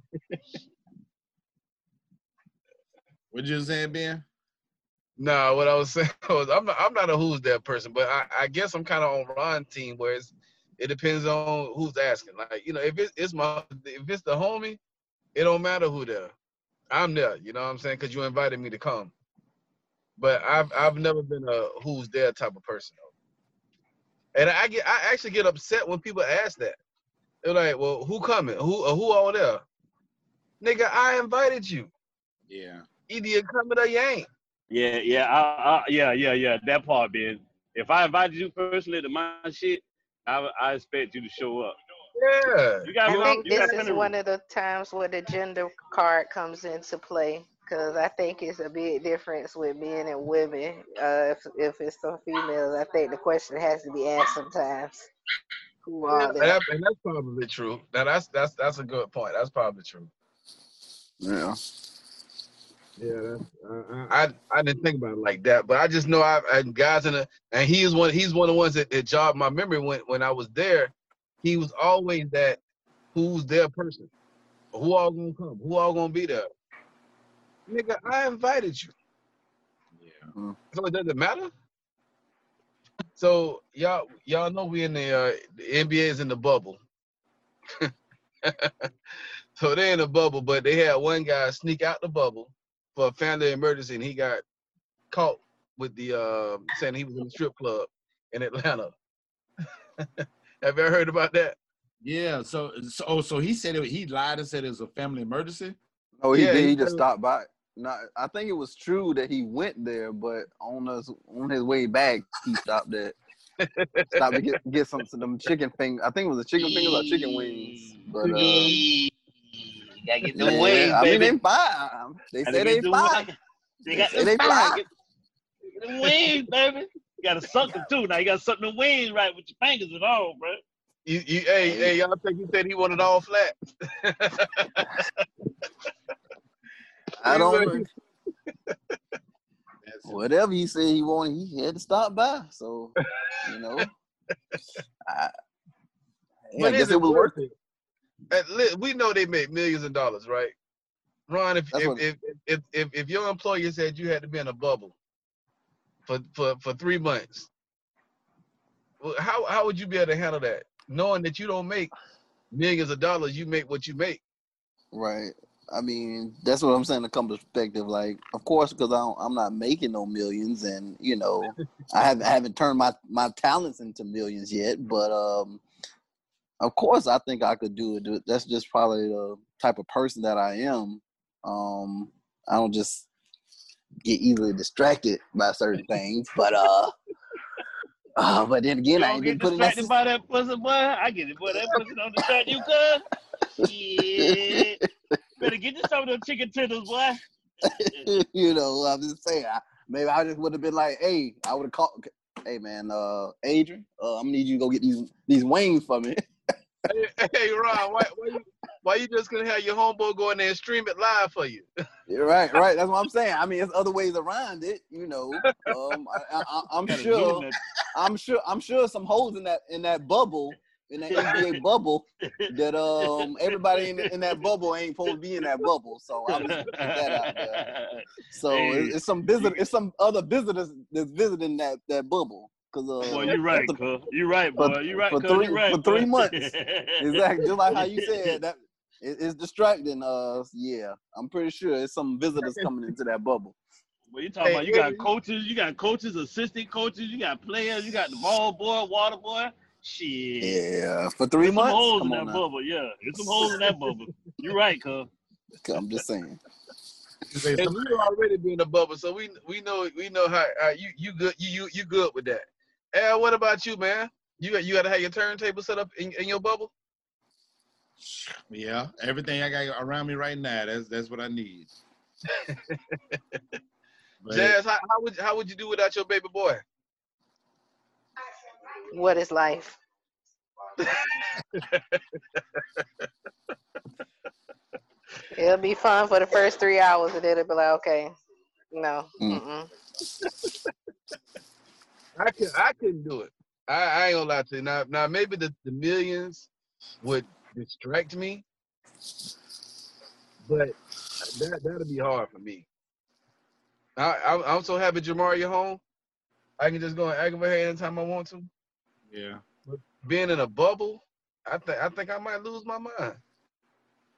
What you saying, Ben? No, what I was saying was I'm not I'm not a who's that person, but I, I guess I'm kind of on Ron's team where it's, it depends on who's asking. Like you know, if it's, it's my if it's the homie, it don't matter who there. I'm there. You know what I'm saying? Because you invited me to come. But I've I've never been a who's there type of person. Though. And I get I actually get upset when people ask that. They're like, "Well, who coming? Who uh, who all there?" Nigga, I invited you. Yeah. Either you're coming or you ain't. Yeah, yeah, I, I, yeah, yeah, yeah. That part, Ben. If I invited you personally to my shit, I, I expect you to show up. Yeah. You got I real- think you this is one of the times where the gender card comes into play because I think it's a big difference with men and women. Uh, if if it's some females, I think the question has to be asked sometimes. Who are they? that- and that's probably true. Now that's that's that's a good point. That's probably true. Yeah. Yeah, that's, uh, I I didn't think about it like that, but I just know I, I guys in the and he is one he's one of the ones that, that jogged my memory when when I was there. He was always that who's their person, who all gonna come, who all gonna be there. Nigga, I invited you, Yeah. so it doesn't matter. So y'all y'all know we in the uh, the NBA is in the bubble. so they're in the bubble, but they had one guy sneak out the bubble for a family emergency, and he got caught with the uh, saying he was in a strip club in Atlanta. Have you ever heard about that? Yeah. So, so, oh, so he said it, he lied and said it was a family emergency. Oh, he Yeah, did. he He just said- stopped by. No, I think it was true that he went there, but on us on his way back, he stopped at stopped to get get some of them chicken thing. I think it was a chicken fingers or chicken wings. But uh, You gotta get them yeah, wings, I mean baby. they fine. They say they them fine. They got They them they fine. fine. Get, get them wings, baby. You gotta suck them too. Now you gotta suck them wings right with your fingers and all, bro. You, you, hey, hey, y'all think you said he wanted all flat? I don't. That's Whatever he said he wanted, he had to stop by. So you know, I, yeah, I guess it was worth it? At li- We know they make millions of dollars, right? Ron, if That's if, if, if if if your employer said you had to be in a bubble for for for three months, how how would you be able to handle that, knowing that you don't make millions of dollars, you make what you make? Right. I mean, that's what I'm saying to come to perspective. Like, of course, because I I'm not making no millions, and you know, I haven't I haven't turned my my talents into millions yet. But um, of course, I think I could do it. That's just probably the type of person that I am. Um, I don't just get easily distracted by certain things. But uh, uh but then again, I don't ain't get been putting that. distracted by that pussy, boy. I get it, boy. That pussy don't distract you, cuz. Yeah. Better get you some of them chicken tenders, boy. you know, I'm just saying. I, maybe I just would have been like, "Hey, I would have called. Hey, man, uh, Adrian, uh, I'm gonna need you to go get these these wings for me." Hey, hey Ron, why why you why you just gonna have your homeboy go in there and stream it live for you? You're right, right. That's what I'm saying. I mean, there's other ways around it. You know, um, I, I, I'm sure. I'm sure. I'm sure some holes in that in that bubble in that NBA bubble that um everybody in, in that bubble ain't supposed to be in that bubble. So I'm just put that out there. So Hey. it's, it's some visit. It's some other visitors that's visiting that that bubble. Cause uh, Boy, you're right, that's cuz. You right, for- boy. You're right, for cuz. three- You right, for three months. exactly just like how you said that it, it's distracting us yeah i'm pretty sure it's some visitors coming into that bubble Well, you talking Hey, about you got Adrian. coaches, you got coaches, assistant coaches, you got players, you got the ball boy, water boy. Shit. yeah for three There's some months holes in that on now. bubble, yeah. There's some holes in that bubble. You're right, cuz. i'm just saying And we already be in the bubble, so we we know we know how, how you you good you you you good with that. Al, what about you, man? You got you got to have your turntable set up in, in your bubble. Yeah, everything I got around me right now, that's that's what I need. But Jazz, how, how would how would you do without your baby boy? What is life? It'll be fun for the first three hours, and then it'll be like, okay, no. Mm. I could I couldn't do it. I, I ain't gonna lie to you. Now now maybe the, the millions would distract me, but that that'll be hard for me. I, I I'm so happy Jamari home. I can just go and aggravate her anytime I want to. yeah, Being in a bubble, I think I think I might lose my mind.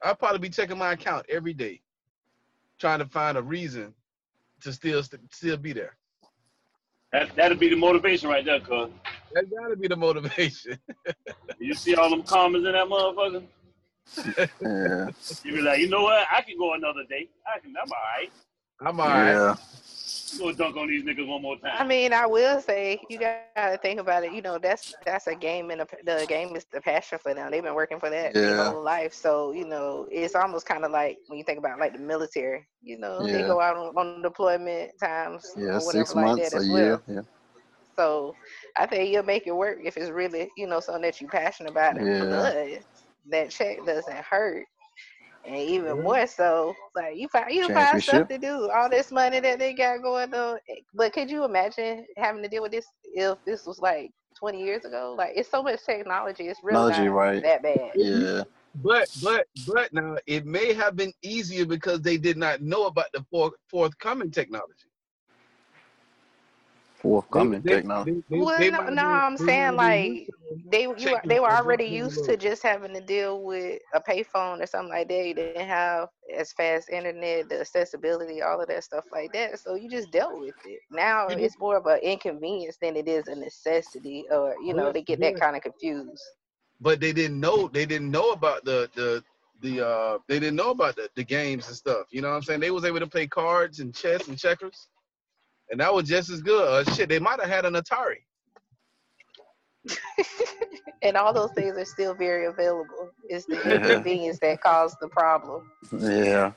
I'll probably be checking my account every day, trying to find a reason to still still be there. That that'll be the motivation right there, cuz. That gotta be the motivation. You see all them comments in that motherfucker? yeah You be like, you know what? I can go another day. I can I'm all right. I'm all right. Yeah Go dunk on these niggas one more time. I mean, I will say you gotta think about it. You know, that's that's a game, and the game is the passion for them. They've been working for that their whole life. So you know, it's almost kind of like when you think about like the military. You know, they go out on, on deployment times Yeah, or six whatever like months, that a as year. well. Yeah. So I think you'll make it work if it's really you know something that you're passionate about. And Yeah. blood, that check doesn't hurt. And even more so, like you find you find stuff to do. All this money that they got going on. Eh, but could you imagine having to deal with this if this was like 20 years ago? Like it's so much technology. It's really Technology, not right. that bad. Yeah. But but but now it may have been easier because they did not know about the forth, forthcoming technology. Forthcoming They- they- technology. they- they- Well, they no, no, I'm saying like they you, checking they were already used to just having to deal with a payphone or something like that. You didn't have as fast internet, the accessibility, all of that stuff like that. So you just dealt with it. Now You it's more of an inconvenience than it is a necessity, or you know they get that kind of confused. but they didn't know they didn't know about the the the uh they didn't know about the, the games and stuff. You know what I'm saying? They was able to play cards and chess and checkers. And that was just as good. Uh, shit, they might have had an Atari. and all those things are still very available. It's the Yeah. inconvenience that caused the problem. Yeah.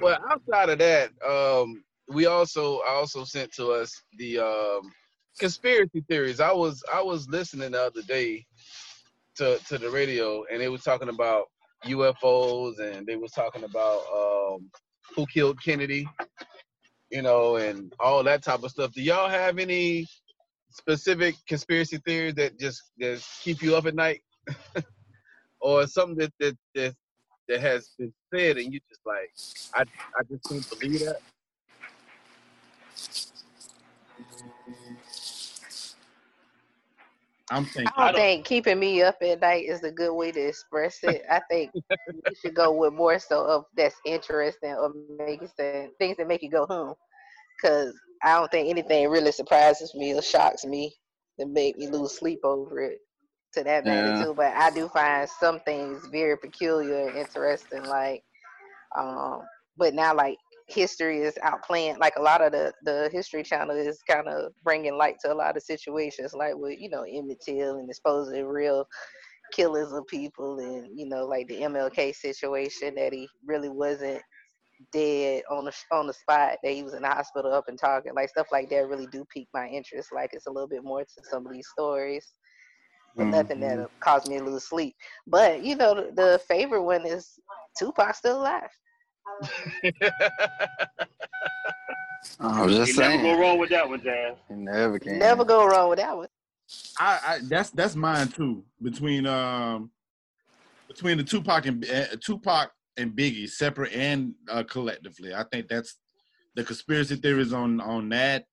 Well, outside of that, um, we also I also sent to us the um, conspiracy theories. I was I was listening the other day to to the radio, and they was talking about UFOs, and they was talking about um, who killed Kennedy, you know, and all that type of stuff. Do y'all have any specific conspiracy theories that just just keep you up at night, or something that that that that has been said, and you just like, I I just can't believe that. I'm thinking. I don't, don't- think keeping me up at night is a good way to express it. I think you should go with more so of that's interesting or making sense, things that make you go home. Cause I don't think anything really surprises me or shocks me to make me lose sleep over it to that Yeah. magnitude. But I do find some things very peculiar and interesting. Like, um, but now like history is outplaying like a lot of the the history channel is kind of bringing light to a lot of situations like with you know Emmett Till and exposing real killers of people and you know like the MLK situation that he really wasn't dead on the on the spot that he was in the hospital up and talking like stuff like that really do pique my interest like it's a little bit more to some of these stories but nothing Mhm. that caused me to lose sleep but you know the, the favorite one is Tupac still alive I was just you never go wrong with that one, Jazz. You never can. never go wrong with that one I, I that's that's mine too. Between um between the Tupac and uh, Tupac and Biggie, separate and uh, collectively, I think that's the conspiracy theories on on that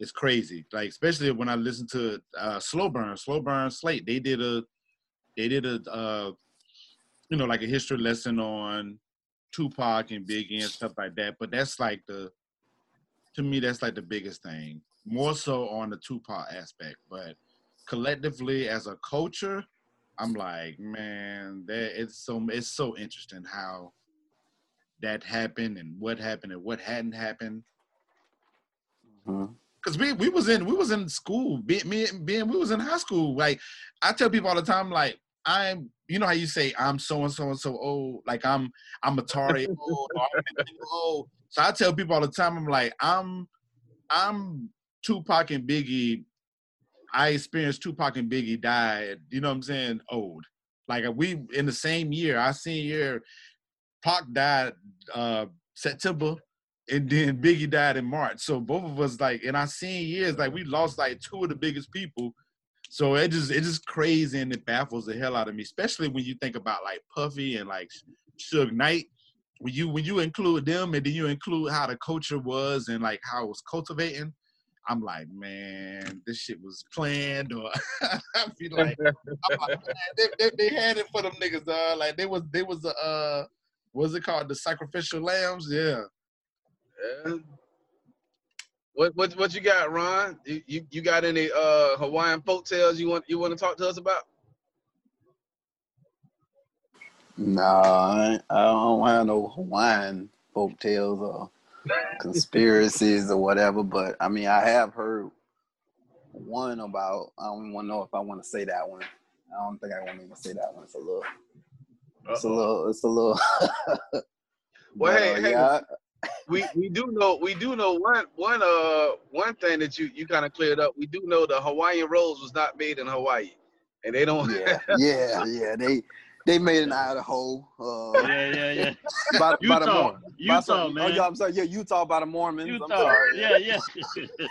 is crazy. Like especially when I listen to uh, Slow Burn, Slow Burn Slate, they did a they did a uh, you know like a history lesson on Tupac and Biggie and stuff like that. But that's like the to me that's like the biggest thing. More so on the Tupac aspect, but collectively as a culture, I'm like, man, that it's so it's so interesting how that happened and what happened and what hadn't happened. Mhm. Cause we we was in we was in school, me and being we was in high school. Like I tell people all the time, like I'm, you know how you say I'm so and so and so old, like I'm I'm Atari old, I'm old. So I tell people all the time, I'm like I'm I'm Tupac and Biggie. I experienced Tupac and Biggie died. You know what I'm saying? Old. Like we in the same year. I seen year. Pac died uh September, and then Biggie died in March. So both of us like in our senior years, like we lost like two of the biggest people. So it just it just crazy and it baffles the hell out of me, especially when you think about like Puffy and like Suge Knight. When you when you include them and then you include how the culture was and like how it was cultivating, I'm like, man, this shit was planned or I feel like, like they, they, they had it for them niggas, dog. Like they was they was a uh what's it called? The sacrificial lambs? Yeah. Yeah. What what what you got, Ron? You you, you got any uh Hawaiian folk tales you want you want to talk to us about? Nah, I, ain't- I don't have no Hawaiian folk tales or conspiracies or whatever. But I mean, I have heard one about. I don't want to know if I want to say that one. I don't think I want to even say that one. It's a little. It's a little. It's a little. Well, But, hey, uh, hey, yeah, we we do know we do know one one uh one thing that you you kind of cleared up. We do know the Hawaiian rolls was not made in Hawaii, and they don't. yeah, yeah, yeah. They they made an Idaho. Uh, Yeah, yeah, yeah. by, by the Utah, Mor- by Utah, some- man. Oh, yeah, I'm sorry. Yeah, Utah by the Mormons. I'm Utah. sorry. Yeah, yeah.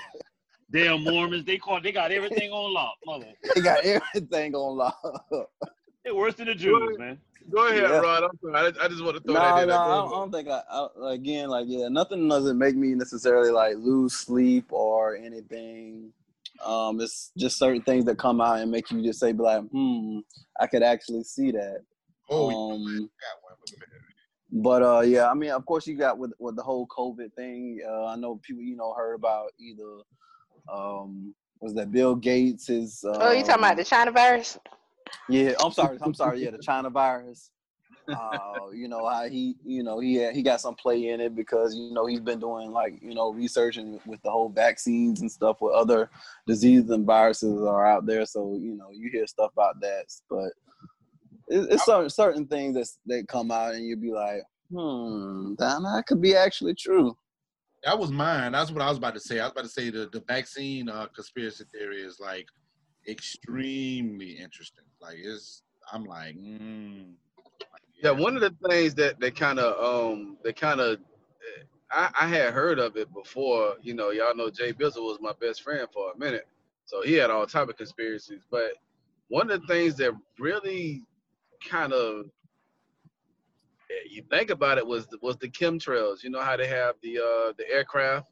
Damn Mormons, they call they got everything on lock, mother. They got everything on lock. They worse than the Jews, man. Go ahead, Yeah. Rod. I'm sorry. I, I just want to throw No, that no, in. I there. don't, I don't think I, I. Again, like yeah, nothing doesn't make me necessarily like lose sleep or anything. Um, it's just certain things that come out and make you just say, be like, hmm, I could actually see that. Oh, um, you got one. Look at that. But uh, yeah, I mean, of course, you got with with the whole COVID thing. Uh, I know people, you know, heard about either um, was that Bill Gates is. Um, Oh, you talking about the China virus? Yeah, I'm sorry. I'm sorry. Yeah, the China virus. Uh, you know how he, you know, he had, he got some play in it because you know he's been doing like you know researching with the whole vaccines and stuff with other diseases and viruses are out there. So you know you hear stuff about that, but it, it's certain certain things that that come out and you'll be like, hmm, that, that could be actually true. That was mine. That's what I was about to say. I was about to say the, the vaccine uh, conspiracy theory is like extremely interesting. Like it's, I'm like, mm, Yeah, one of the things that that kind of um that kind of I, I had heard of it before. You know, y'all know Jay Bizzle was my best friend for a minute, so he had all type of conspiracies. But one of the things that really kind of you think about it was was the chemtrails. You know how they have the uh the aircraft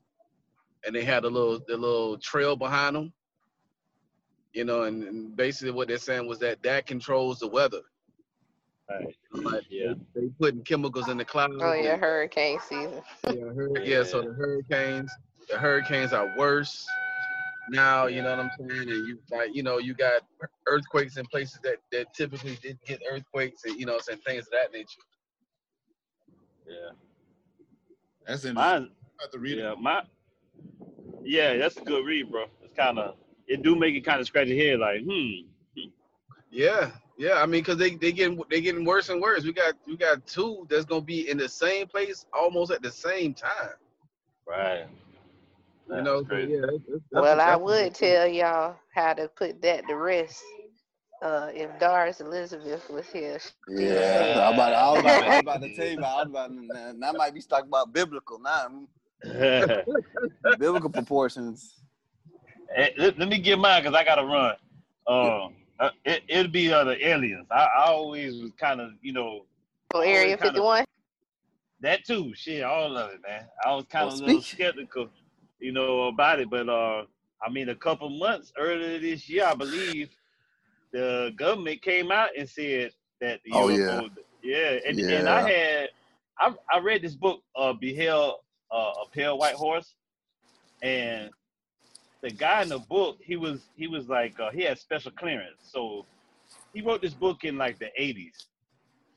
and they had a little the little trail behind them. You know, and, and basically what they're saying was that that controls the weather. Right. Like Yeah. they, they putting chemicals in the clouds. Oh yeah, and- hurricane season. yeah, hur- yeah, so the hurricanes, the hurricanes are worse now. You know what I'm saying? And you like, you know, you got earthquakes in places that that typically didn't get earthquakes, and you know, and things of that nature. Yeah. that's interesting. Mine, I have to read yeah, it. my, yeah, that's a good read, bro. It's kind of, it do make it kind of scratch your head, like, hmm. Yeah, yeah. I mean, cause they they getting they getting worse and worse. We got we got two that's gonna be in the same place almost at the same time. Right. You know, so, yeah. that's- that's- that's- Well, I that's- would tell y'all how to put that to rest. Uh, if Doris Elizabeth was here, Yeah, I'm about, I, was about, I was about to tell you about. I was about to, that might be talking about biblical now, biblical proportions. Eh, let, let me get mine because I gotta run. Um, uh, it, it'd be uh, the aliens. I, I always was kind of, you know, for Area 51. that too. Shit, all of it, man. I was kind of a little skeptical, you know, about it. But uh, I mean, a couple months earlier this year, I believe the government came out and said that the Oh, UFO, yeah, and, and Yeah. I had I, I read this book, uh, Behold uh, a Pale White Horse, and the guy in the book, he was he was like uh, he had special clearance, so he wrote this book in like the 80s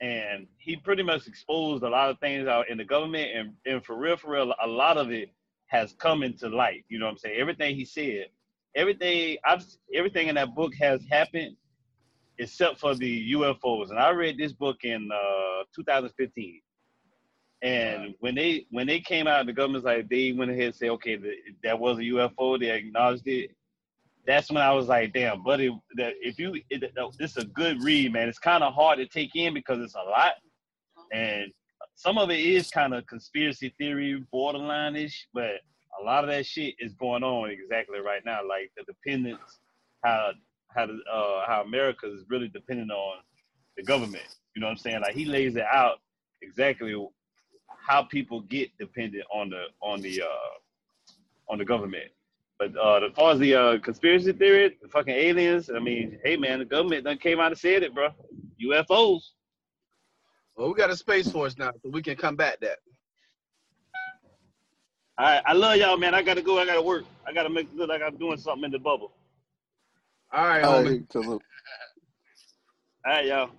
and he pretty much exposed a lot of things out in the government. And, and for real for real a lot of it has come into light. You know what i'm saying? Everything he said everything i've everything in that book has happened except for the ufos and i read this book in uh 2015 and when they when they came out the government's like they went ahead and said okay the, that was a ufo they acknowledged it that's when I was like, damn, buddy, that if you, it, this is a good read, man. It's kind of hard to take in because it's a lot, and some of it is kind of conspiracy theory, borderline-ish, but a lot of that shit is going on exactly right now, like the dependence, how how the, uh, how America is really dependent on the government. You know what I'm saying? Like he lays it out exactly how people get dependent on the on the uh, on the government. But uh, as far as the uh, conspiracy theory, the fucking aliens, I mean, hey man, the government done came out and said it, bro. UFOs. Well, we got a space force now, so we can combat that. All right, I love y'all, man. I gotta go. I gotta work. I gotta make it look like I'm doing something in the bubble. All right, homie. All right, All right y'all.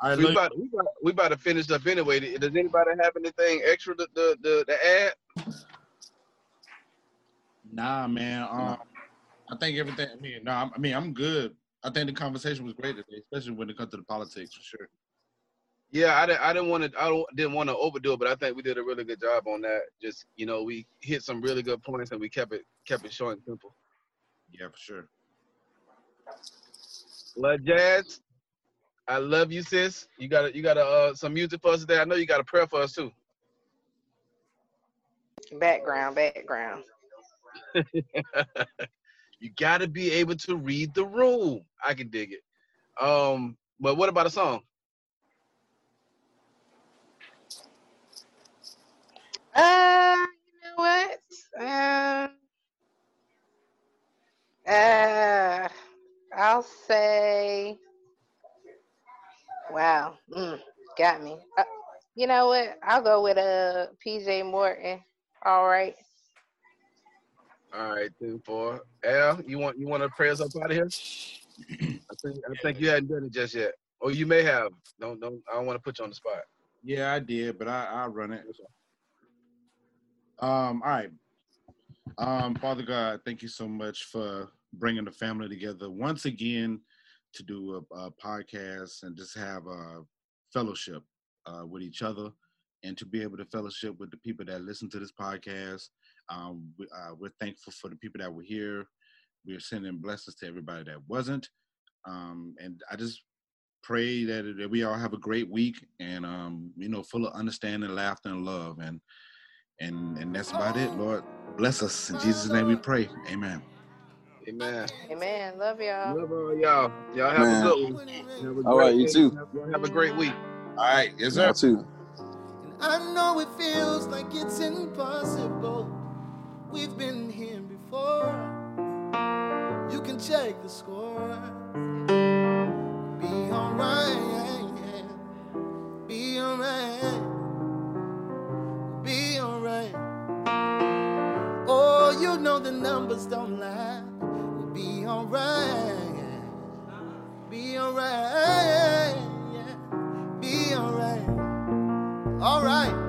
I We about, we, about, we about to finish up anyway. Does anybody have anything extra to, to, to, to add? Nah, man. Um, I think everything. I mean, no, nah, I mean, I'm good. I think the conversation was great today, especially when it comes to the politics, for sure. Yeah, I didn't. I didn't want to. I don't didn't want to overdo it, but I think we did a really good job on that. Just you know, we hit some really good points and we kept it kept it short and simple. Yeah, for sure. Love Jazz. I love you, sis. You got you got uh, some music for us today. I know you got a prayer for us too. Background, background. you got to be able to read the room. I can dig it. Um, but what about a song? Uh, you know what? Um, uh, I'll say. Wow, mm, got me. Uh, you know what? I'll go with uh PJ Morton. All right. All right, ten four. Al, you want you want to pray us up out of here? I think I think you hadn't done it just yet, or you may have. Don't don't. I don't want to put you on the spot. Yeah, I did, but I I'll run it. Um. All right. Um, Father God, thank you so much for bringing the family together once again to do a, a podcast and just have a fellowship uh, with each other and to be able to fellowship with the people that listen to this podcast. Um, we, uh, we're thankful for the people that were here. We're sending blessings to everybody that wasn't. Um, and I just pray that, that we all have a great week and, um, you know, full of understanding, laughter, and love. And, and, and that's about it, Lord. Bless us. In Jesus' name we pray. Amen. Amen. Amen. Love y'all. Love all y'all. Y'all have Man. a good one. Have a All right, you day. too. Have- Have a great week. All right. Yes, sir. Y'all too. I know it feels like it's impossible. We've been here before. You can check the score. Be alright. Be alright. Be alright. Oh, you know the numbers don't lie. Alright. Be alright. Be. Alright. Alright.